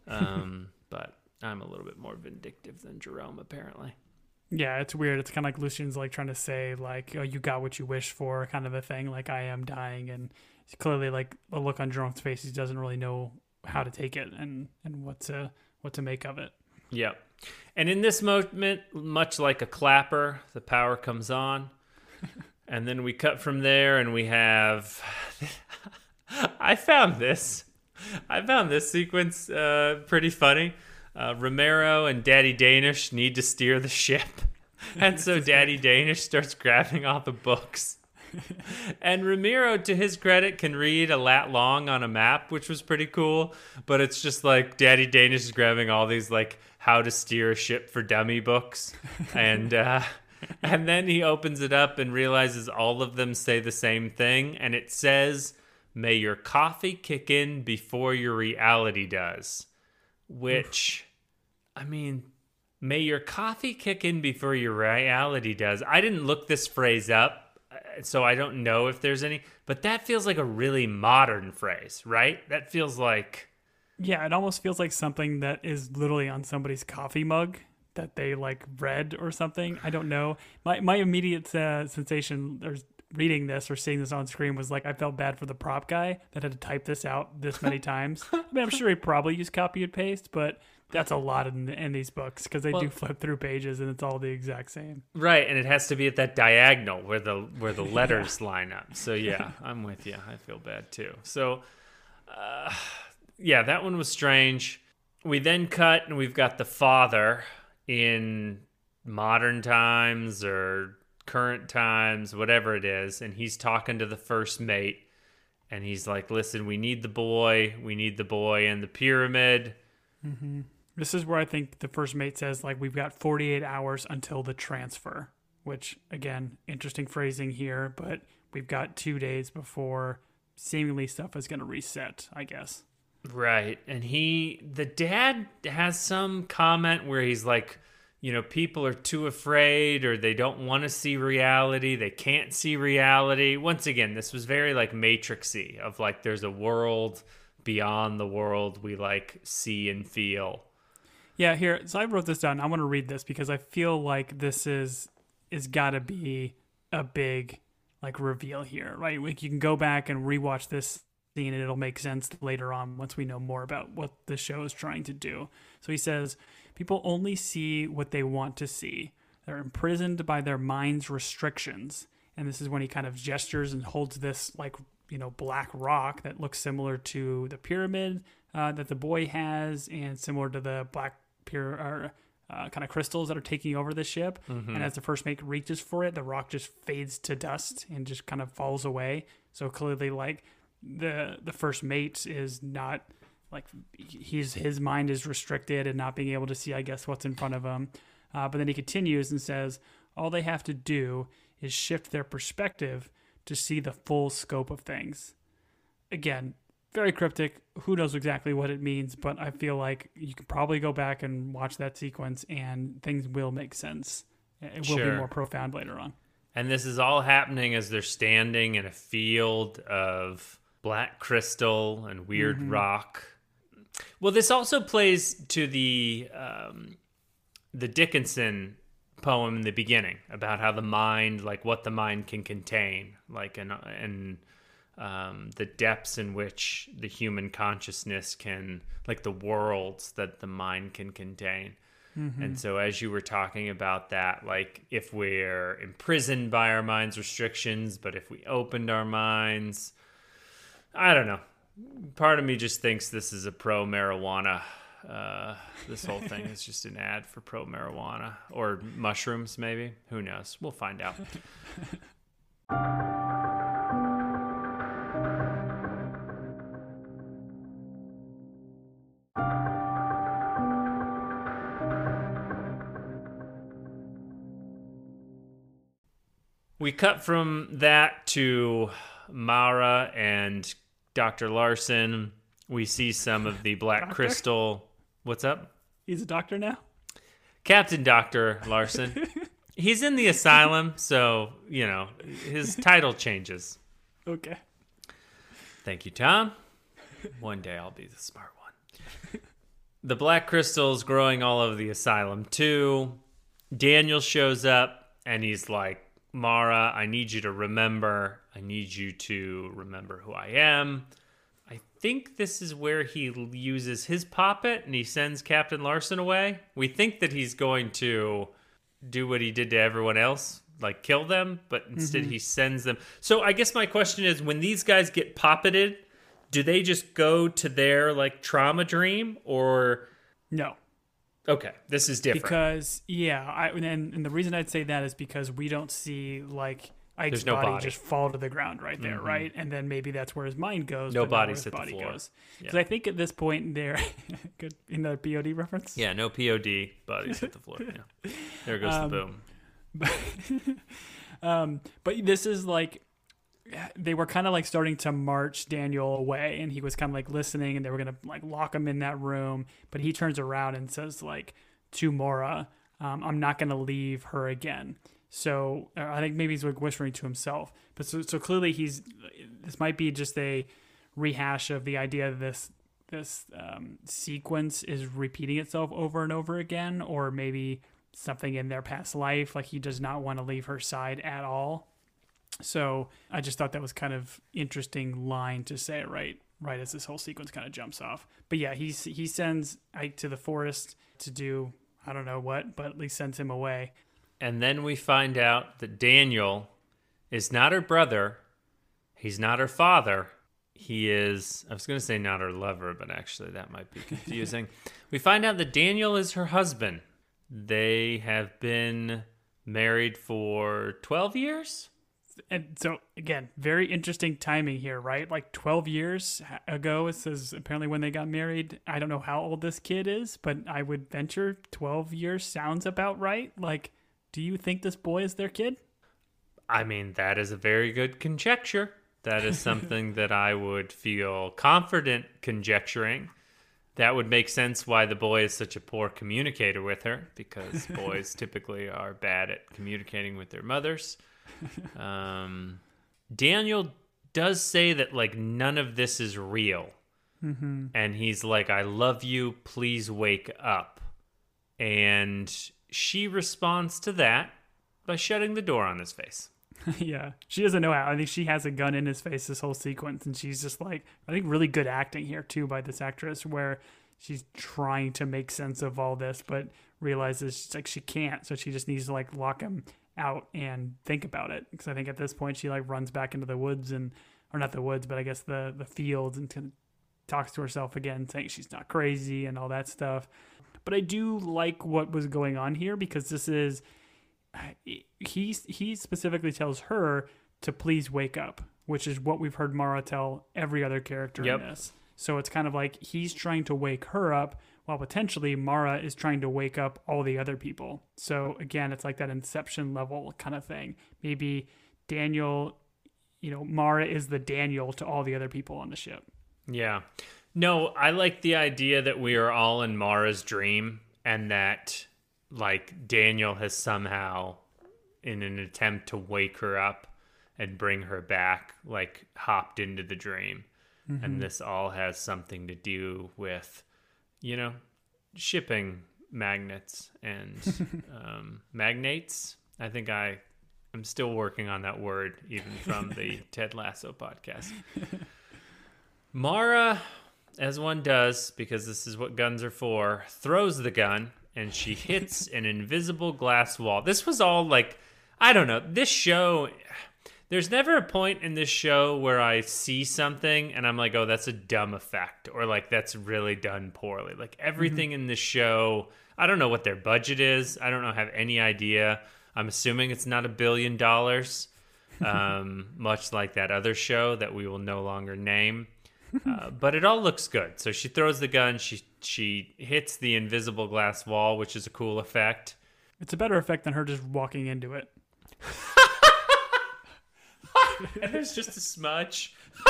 Um, but I'm a little bit more vindictive than Jerome, apparently. Yeah, it's weird. It's kind of like Lucien's like trying to say like, "Oh, you got what you wish for," kind of a thing. Like I am dying, and clearly like a look on Jerome's face. He doesn't really know how to take it and and what to what to make of it. Yep. And in this moment, much like a clapper, the power comes on. and then we cut from there and we have. I found this. I found this sequence uh, pretty funny. Uh, Ramiro and Daddy Danish need to steer the ship. And so Daddy Danish starts grabbing all the books. and Ramiro, to his credit, can read a lat long on a map, which was pretty cool. But it's just like Daddy Danish is grabbing all these like how to steer a ship for dummy books. And uh, and then he opens it up and realizes all of them say the same thing. And it says may your coffee kick in before your reality does. Which i mean may your coffee kick in before your reality does. I didn't look this phrase up uh, so i don't know if there's any but that feels like a really modern phrase right? That feels like yeah, it almost feels like something that is literally on somebody's coffee mug that they like read or something. I don't know. My my immediate uh, sensation or reading this or seeing this on screen was like I felt bad for the prop guy that had to type this out this many times. I mean, I'm sure he probably used copy and paste, but that's a lot in, in these books because they well, do flip through pages and it's all the exact same. Right, and it has to be at that diagonal where the where the letters yeah. line up. So yeah, I'm with you. I feel bad too. So. Uh, yeah, that one was strange. We then cut and we've got the father in modern times or current times, whatever it is, and he's talking to the first mate. and he's like, "Listen, we need the boy. We need the boy and the pyramid." Mm-hmm. This is where I think the first mate says, like, we've got 48 hours until the transfer, which, again, interesting phrasing here, but we've got two days before seemingly stuff is going to reset, I guess. Right. And he, the dad has some comment where he's like, you know, people are too afraid or they don't want to see reality. They can't see reality. Once again, this was very like matrixy of like there's a world beyond the world we like see and feel. Yeah, here. So I wrote this down. I want to read this because I feel like this is is got to be a big like reveal here, right? Like you can go back and rewatch this and it'll make sense later on once we know more about what the show is trying to do. So he says, people only see what they want to see. They're imprisoned by their mind's restrictions. And this is when he kind of gestures and holds this like you know black rock that looks similar to the pyramid uh, that the boy has and similar to the black pure or uh, kind of crystals that are taking over the ship. And as the first mate reaches for it, the rock just fades to dust and just kind of falls away. So clearly, like the the first mate is not like he's his mind is restricted and not being able to see, I guess, what's in front of him. Uh, but then he continues and says, all they have to do is shift their perspective to see the full scope of things. Again, very cryptic. Who knows exactly what it means, but I feel like you can probably go back and watch that sequence and things will make sense. It will Sure. be more profound later on. And this is all happening as they're standing in a field of black crystal and weird rock. Well, this also plays to the um, the Dickinson poem in the beginning about how the mind, like what the mind can contain, like and and um, the depths in which the human consciousness can, like the worlds that the mind can contain. And so, as you were talking about that, like if we're imprisoned by our mind's restrictions, but if we opened our minds, I don't know. Part of me just thinks this is a pro marijuana. Uh, this whole thing is just an ad for pro marijuana or mushrooms, maybe. Who knows? We'll find out. We cut from that to Mara and Dr. Larsen. We see some of the black crystal. What's up? He's a doctor now? Captain Dr. Larsen. He's in the asylum, so, you know, his title changes. Okay. Thank you, Tom. One day I'll be the smart one. The black crystal's growing all over the asylum, too. Daniel shows up and he's like, Mara, I need you to remember. I need you to remember who I am. I think this is where he uses his poppet and he sends Captain Larsen away. We think that he's going to do what he did to everyone else, like kill them, but instead mm-hmm. he sends them. So I guess my question is when these guys get poppeted, do they just go to their like trauma dream or No. Okay, this is different. Because yeah, I and, and the reason I'd say that is because we don't see like Eyk's no body, body. just fall to the ground right there, right? And then maybe that's where his mind goes. No but not where bodies his hit the floor. goes. Yeah. Because I think at this point there, good another POD reference. yeah, no POD, bodies hit the floor. Yeah. There goes the boom. But, Um, but this is like they were kind of like starting to march Daniel away, and he was kind of like listening, and they were gonna like lock him in that room. But he turns around and says like to Maura, um, "I'm not gonna leave her again." So uh, I think maybe he's like whispering to himself. But so so clearly he's this might be just a rehash of the idea that this this um, sequence is repeating itself over and over again, or maybe something in their past life. Like he does not want to leave her side at all. So I just thought that was kind of interesting line to say right right as this whole sequence kind of jumps off. But yeah, he's he sends Eyk to the forest to do I don't know what, but at least sends him away. And then we find out that Daniel is not her brother. He's not her father. He is, I was going to say not her lover, but actually that might be confusing. we find out that Daniel is her husband. They have been married for 12 years? And so again, very interesting timing here, right? Like 12 years ago, it says apparently when they got married. I don't know how old this kid is, but I would venture 12 years sounds about right. Like, do you think this boy is their kid? I mean, that is a very good conjecture. That is something that I would feel confident conjecturing. That would make sense why the boy is such a poor communicator with her, because boys typically are bad at communicating with their mothers. Um, Daniel does say that like none of this is real, Mm-hmm. and he's like, "I love you. Please wake up." And she responds to that by shutting the door on his face. yeah, she doesn't know how. I think she has a gun in his face this whole sequence, and she's just like, I think really good acting here too by this actress, where she's trying to make sense of all this, but realizes she's like she can't, so she just needs to like lock him out and think about it. Because I think at this point she like runs back into the woods and, or not the woods, but I guess the the fields and kind of talks to herself again, saying she's not crazy and all that stuff. But I do like what was going on here because this is he he specifically tells her to please wake up, which is what we've heard Mara tell every other character Yep. in this. So it's kind of like he's trying to wake her up while potentially Mara is trying to wake up all the other people. So again, it's like that inception level kind of thing. Maybe Daniel, you know, Mara is the Daniel to all the other people on the ship. Yeah. No, I like the idea that we are all in Mara's dream and that like Daniel has somehow in an attempt to wake her up and bring her back like hopped into the dream. And this all has something to do with you know shipping magnets and um, magnates. I think I am still working on that word even from the Ted Lasso podcast. Mara, as one does, because this is what guns are for, throws the gun and she hits an invisible glass wall. This was all like, I don't know. This show, there's never a point in this show where I see something and I'm like, oh, that's a dumb effect or like that's really done poorly. Like everything in this show, I don't know what their budget is. I don't know, have any idea. I'm assuming it's not a billion dollars, um, much like that other show that we will no longer name. Uh, but it all looks good. So she throws the gun. She she hits the invisible glass wall, which is a cool effect. It's a better effect than her just walking into it. And there's just a smudge.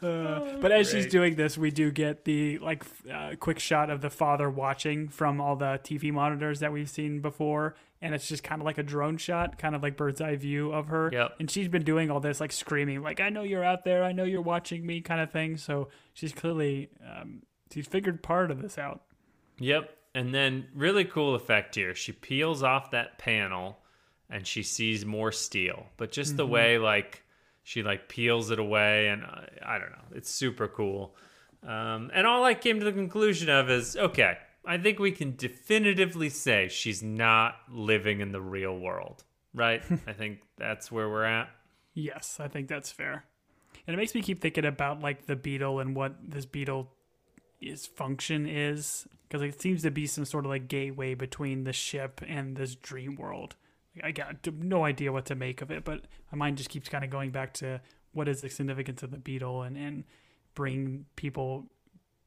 But as she's doing this, we do get the like uh, quick shot of the father watching from all the TV monitors that we've seen before, and it's just kind of like a drone shot, kind of like bird's eye view of her. Yep. And she's been doing all this like screaming, like "I know you're out there, I know you're watching me," kind of thing. So she's clearly um, she's figured part of this out. Yep. And then really cool effect here. She peels off that panel and she sees more steel. But just the way like she like peels it away and uh, I don't know. It's super cool. Um, and all I came to the conclusion of is okay, I think we can definitively say she's not living in the real world, right? I think that's where we're at. Yes, I think that's fair. And it makes me keep thinking about like the beetle and what this beetle is function is because it seems to be some sort of like gateway between the ship and this dream world. I got no idea what to make of it, but my mind just keeps kind of going back to what is the significance of the beetle and and bring people,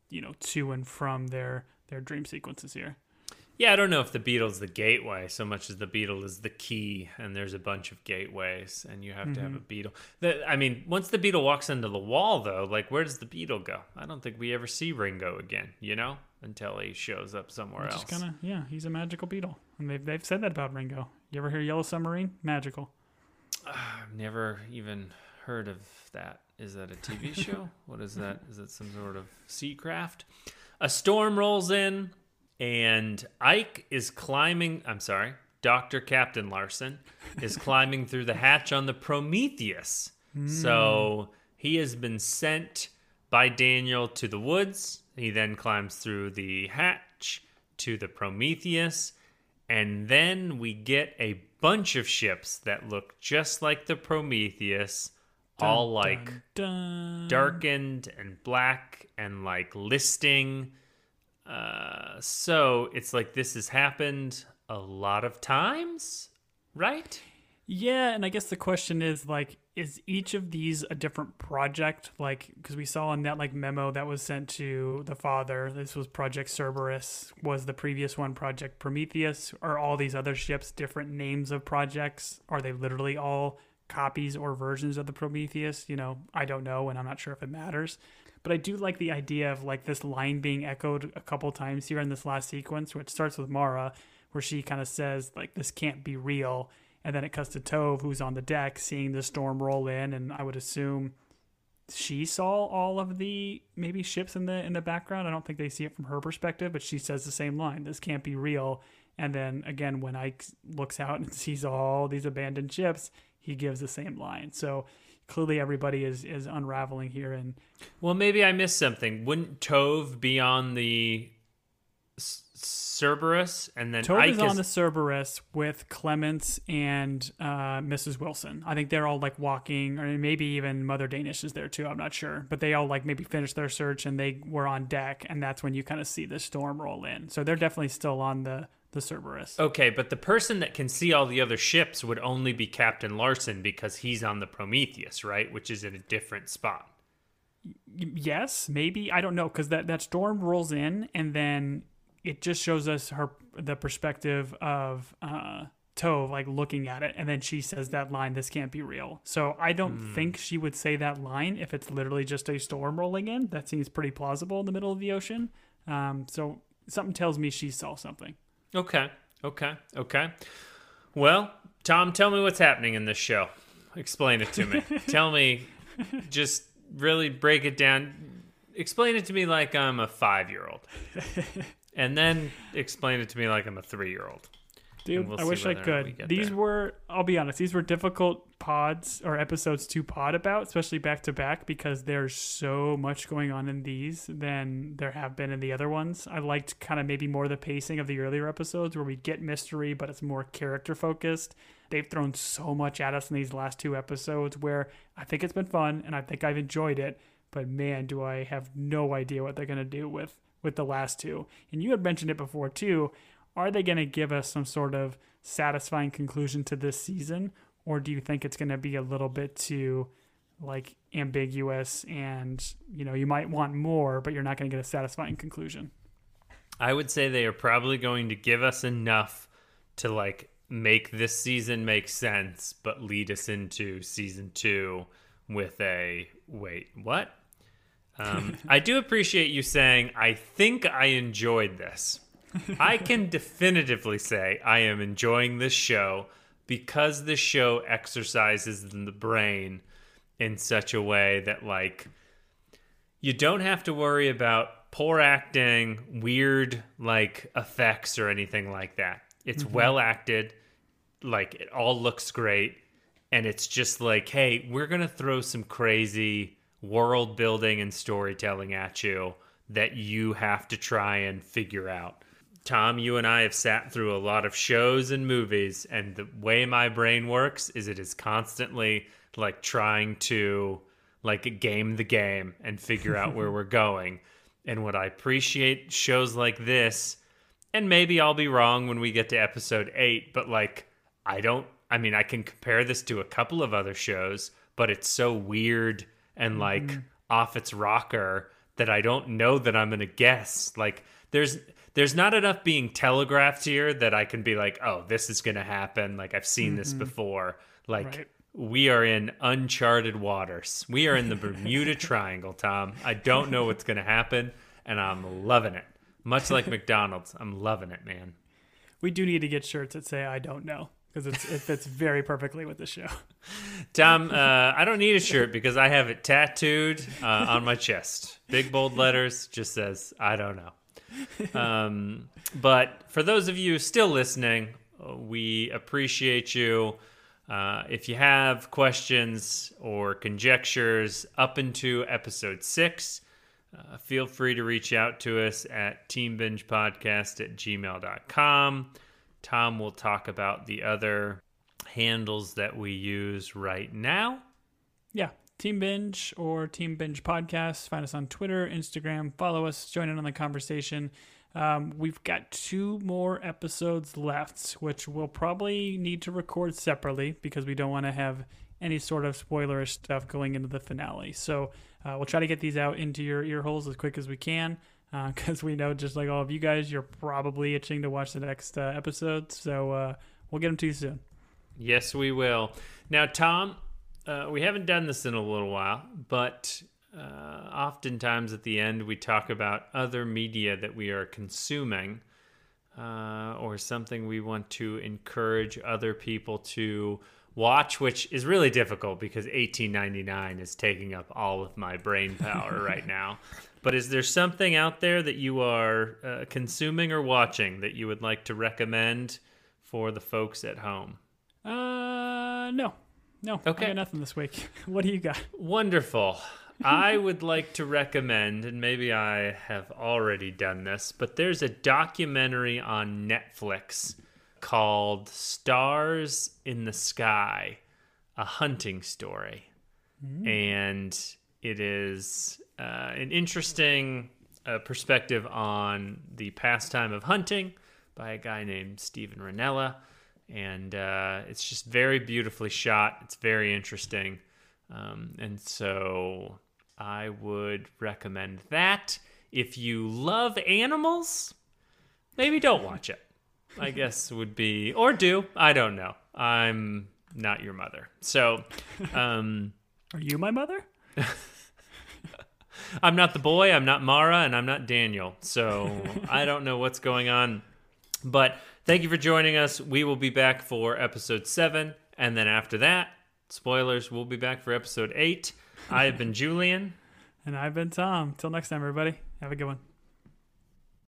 you know, to and from their their dream sequences here. Yeah, I don't know if the beetle's the gateway so much as the beetle is the key, and there's a bunch of gateways, and you have to have a mm-hmm. beetle. The, I mean, once the beetle walks into the wall, though, like where does the beetle go? I don't think we ever see Ringo again, you know, until he shows up somewhere else. Kind of yeah, he's a magical beetle, and they've they've said that about Ringo. You ever hear Yellow Submarine? Magical. I've never even heard of that. Is that a TV show? what is that? Is it some sort of sea craft? A storm rolls in, and Eyk is climbing. I'm sorry, Dr. Captain Larsen is climbing through the hatch on the Prometheus. So hmm. he has been sent by Daniel to the woods. He then climbs through the hatch to the Prometheus. And then we get a bunch of ships that look just like the Prometheus, all like Dun, dun. darkened and black and like listing. Uh, so it's like this has happened a lot of times. right? Yeah, and I guess the question is like, is each of these a different project? Like, because we saw in that like memo that was sent to the father, this was Project Cerberus. Was the previous one Project Prometheus? Are all these other ships different names of projects? Are they literally all copies or versions of the Prometheus? You know, I don't know, and I'm not sure if it matters. But I do like the idea of like this line being echoed a couple times here in this last sequence, which starts with Mara, where she kind of says like, "This can't be real." And then it cuts to Tove, who's on the deck, seeing the storm roll in, and I would assume she saw all of the maybe ships in the in the background. I don't think they see it from her perspective, but she says the same line: "This can't be real." And then again, when Eyk looks out and sees all these abandoned ships, he gives the same line. So clearly, everybody is is unraveling here. And well, maybe I missed something. Wouldn't Tove be on the Cerberus, and then Tove is on the Cerberus with Clemens and uh, Mrs. Wilson. I think they're all like walking, or maybe even Mother Danish is there too. I'm not sure, but they all like maybe finished their search and they were on deck, and that's when you kind of see the storm roll in. So they're definitely still on the the Cerberus. Okay, but the person that can see all the other ships would only be Captain Larsen because he's on the Prometheus, right? Which is in a different spot. yes, maybe I don't know because that that storm rolls in and then it just shows us her the perspective of uh, Tove like looking at it, and then she says that line, "This can't be real." So I don't mm. think she would say that line if it's literally just a storm rolling in. That seems pretty plausible in the middle of the ocean. Um, so something tells me she saw something. Okay, okay, okay. Well, Tom, tell me what's happening in this show. Explain it to me. tell me, just really break it down. Explain it to me like I'm a five year old and then explain it to me like I'm a three year old. Dude, we'll I wish I could. These there. were, I'll be honest, these were difficult pods or episodes to pod about, especially back to back, because there's so much going on in these than there have been in the other ones. I liked kind of maybe more the pacing of the earlier episodes where we get mystery, but it's more character focused. They've thrown so much at us in these last two episodes where I think it's been fun and I think I've enjoyed it, but man, do I have no idea what they're going to do with with the last two. And you had mentioned it before too. Are they going to give us some sort of satisfying conclusion to this season, or do you think it's going to be a little bit too like ambiguous and you know you might want more, but you're not going to get a satisfying conclusion? I would say they are probably going to give us enough to like make this season make sense, but lead us into season two with a wait, what? Um, I do appreciate you saying, I think I enjoyed this. I can definitively say I am enjoying this show because the show exercises the brain in such a way that, like, you don't have to worry about poor acting, weird, like, effects or anything like that. It's mm-hmm. well acted, like, it all looks great. And it's just like, hey, we're going to throw some crazy world building and storytelling at you that you have to try and figure out. Tom, you and I have sat through a lot of shows and movies, and the way my brain works is it is constantly like trying to like game the game and figure out where we're going. And what I appreciate shows like this, and maybe I'll be wrong when we get to episode eight, but like I don't I mean I can compare this to a couple of other shows, but it's so weird and like mm-hmm. off its rocker that I don't know that I'm to guess. Like there's there's not enough being telegraphed here that I can be like, "Oh, this is to happen." Like I've seen mm-hmm. this before. Like right. we are in uncharted waters. We are in the Bermuda Triangle, Tom. I don't know what's to happen and I'm loving it. Much like McDonald's, I'm loving it, man. We do need to get shirts that say "I don't know." Because it fits very perfectly with the show. Tom, uh, I don't need a shirt because I have it tattooed uh, on my chest. Big bold letters just says I don't know. Um, but for those of you still listening, we appreciate you. Uh, if you have questions or conjectures up into episode six, uh, feel free to reach out to us at teambingepodcast at gmail.com. Tom will talk about the other handles that we use right now. Yeah, Team Binge or Team Binge Podcast. Find us on Twitter, Instagram. Follow us, join in on the conversation. Um, we've got two more episodes left, which we'll probably need to record separately because we don't want to have any sort of spoilerish stuff going into the finale. So uh, we'll try to get these out into your ear holes as quick as we can because uh, we know, just like all of you guys, you're probably itching to watch the next uh, episode. So uh, we'll get them to you soon. Yes, we will. Now, Tom, uh, we haven't done this in a little while, but uh, oftentimes at the end we talk about other media that we are consuming uh, or something we want to encourage other people to watch, which is really difficult because 1899 is taking up all of my brain power right now. But is there something out there that you are uh, consuming or watching that you would like to recommend for the folks at home? Uh, no. No, okay. I got nothing this week. what do you got? Wonderful. I would like to recommend, and maybe I have already done this, but there's a documentary on Netflix called Stars in the Sky, a hunting story. Mm. And it is uh, an interesting uh, perspective on the pastime of hunting by a guy named Steven Rinella and uh, it's just very beautifully shot. It's very interesting, um, and so I would recommend that. If you love animals, maybe don't watch it. I guess would be or do. I don't know. I'm not your mother, so. Um, Are you my mother? I'm not the boy. I'm not Mara, and I'm not Daniel. So I don't know what's going on, but Thank you for joining us. We will be back for episode seven. And then after that, spoilers, we'll be back for episode eight. I have been Julian. And I've been Tom. Till next time, everybody. Have a good one.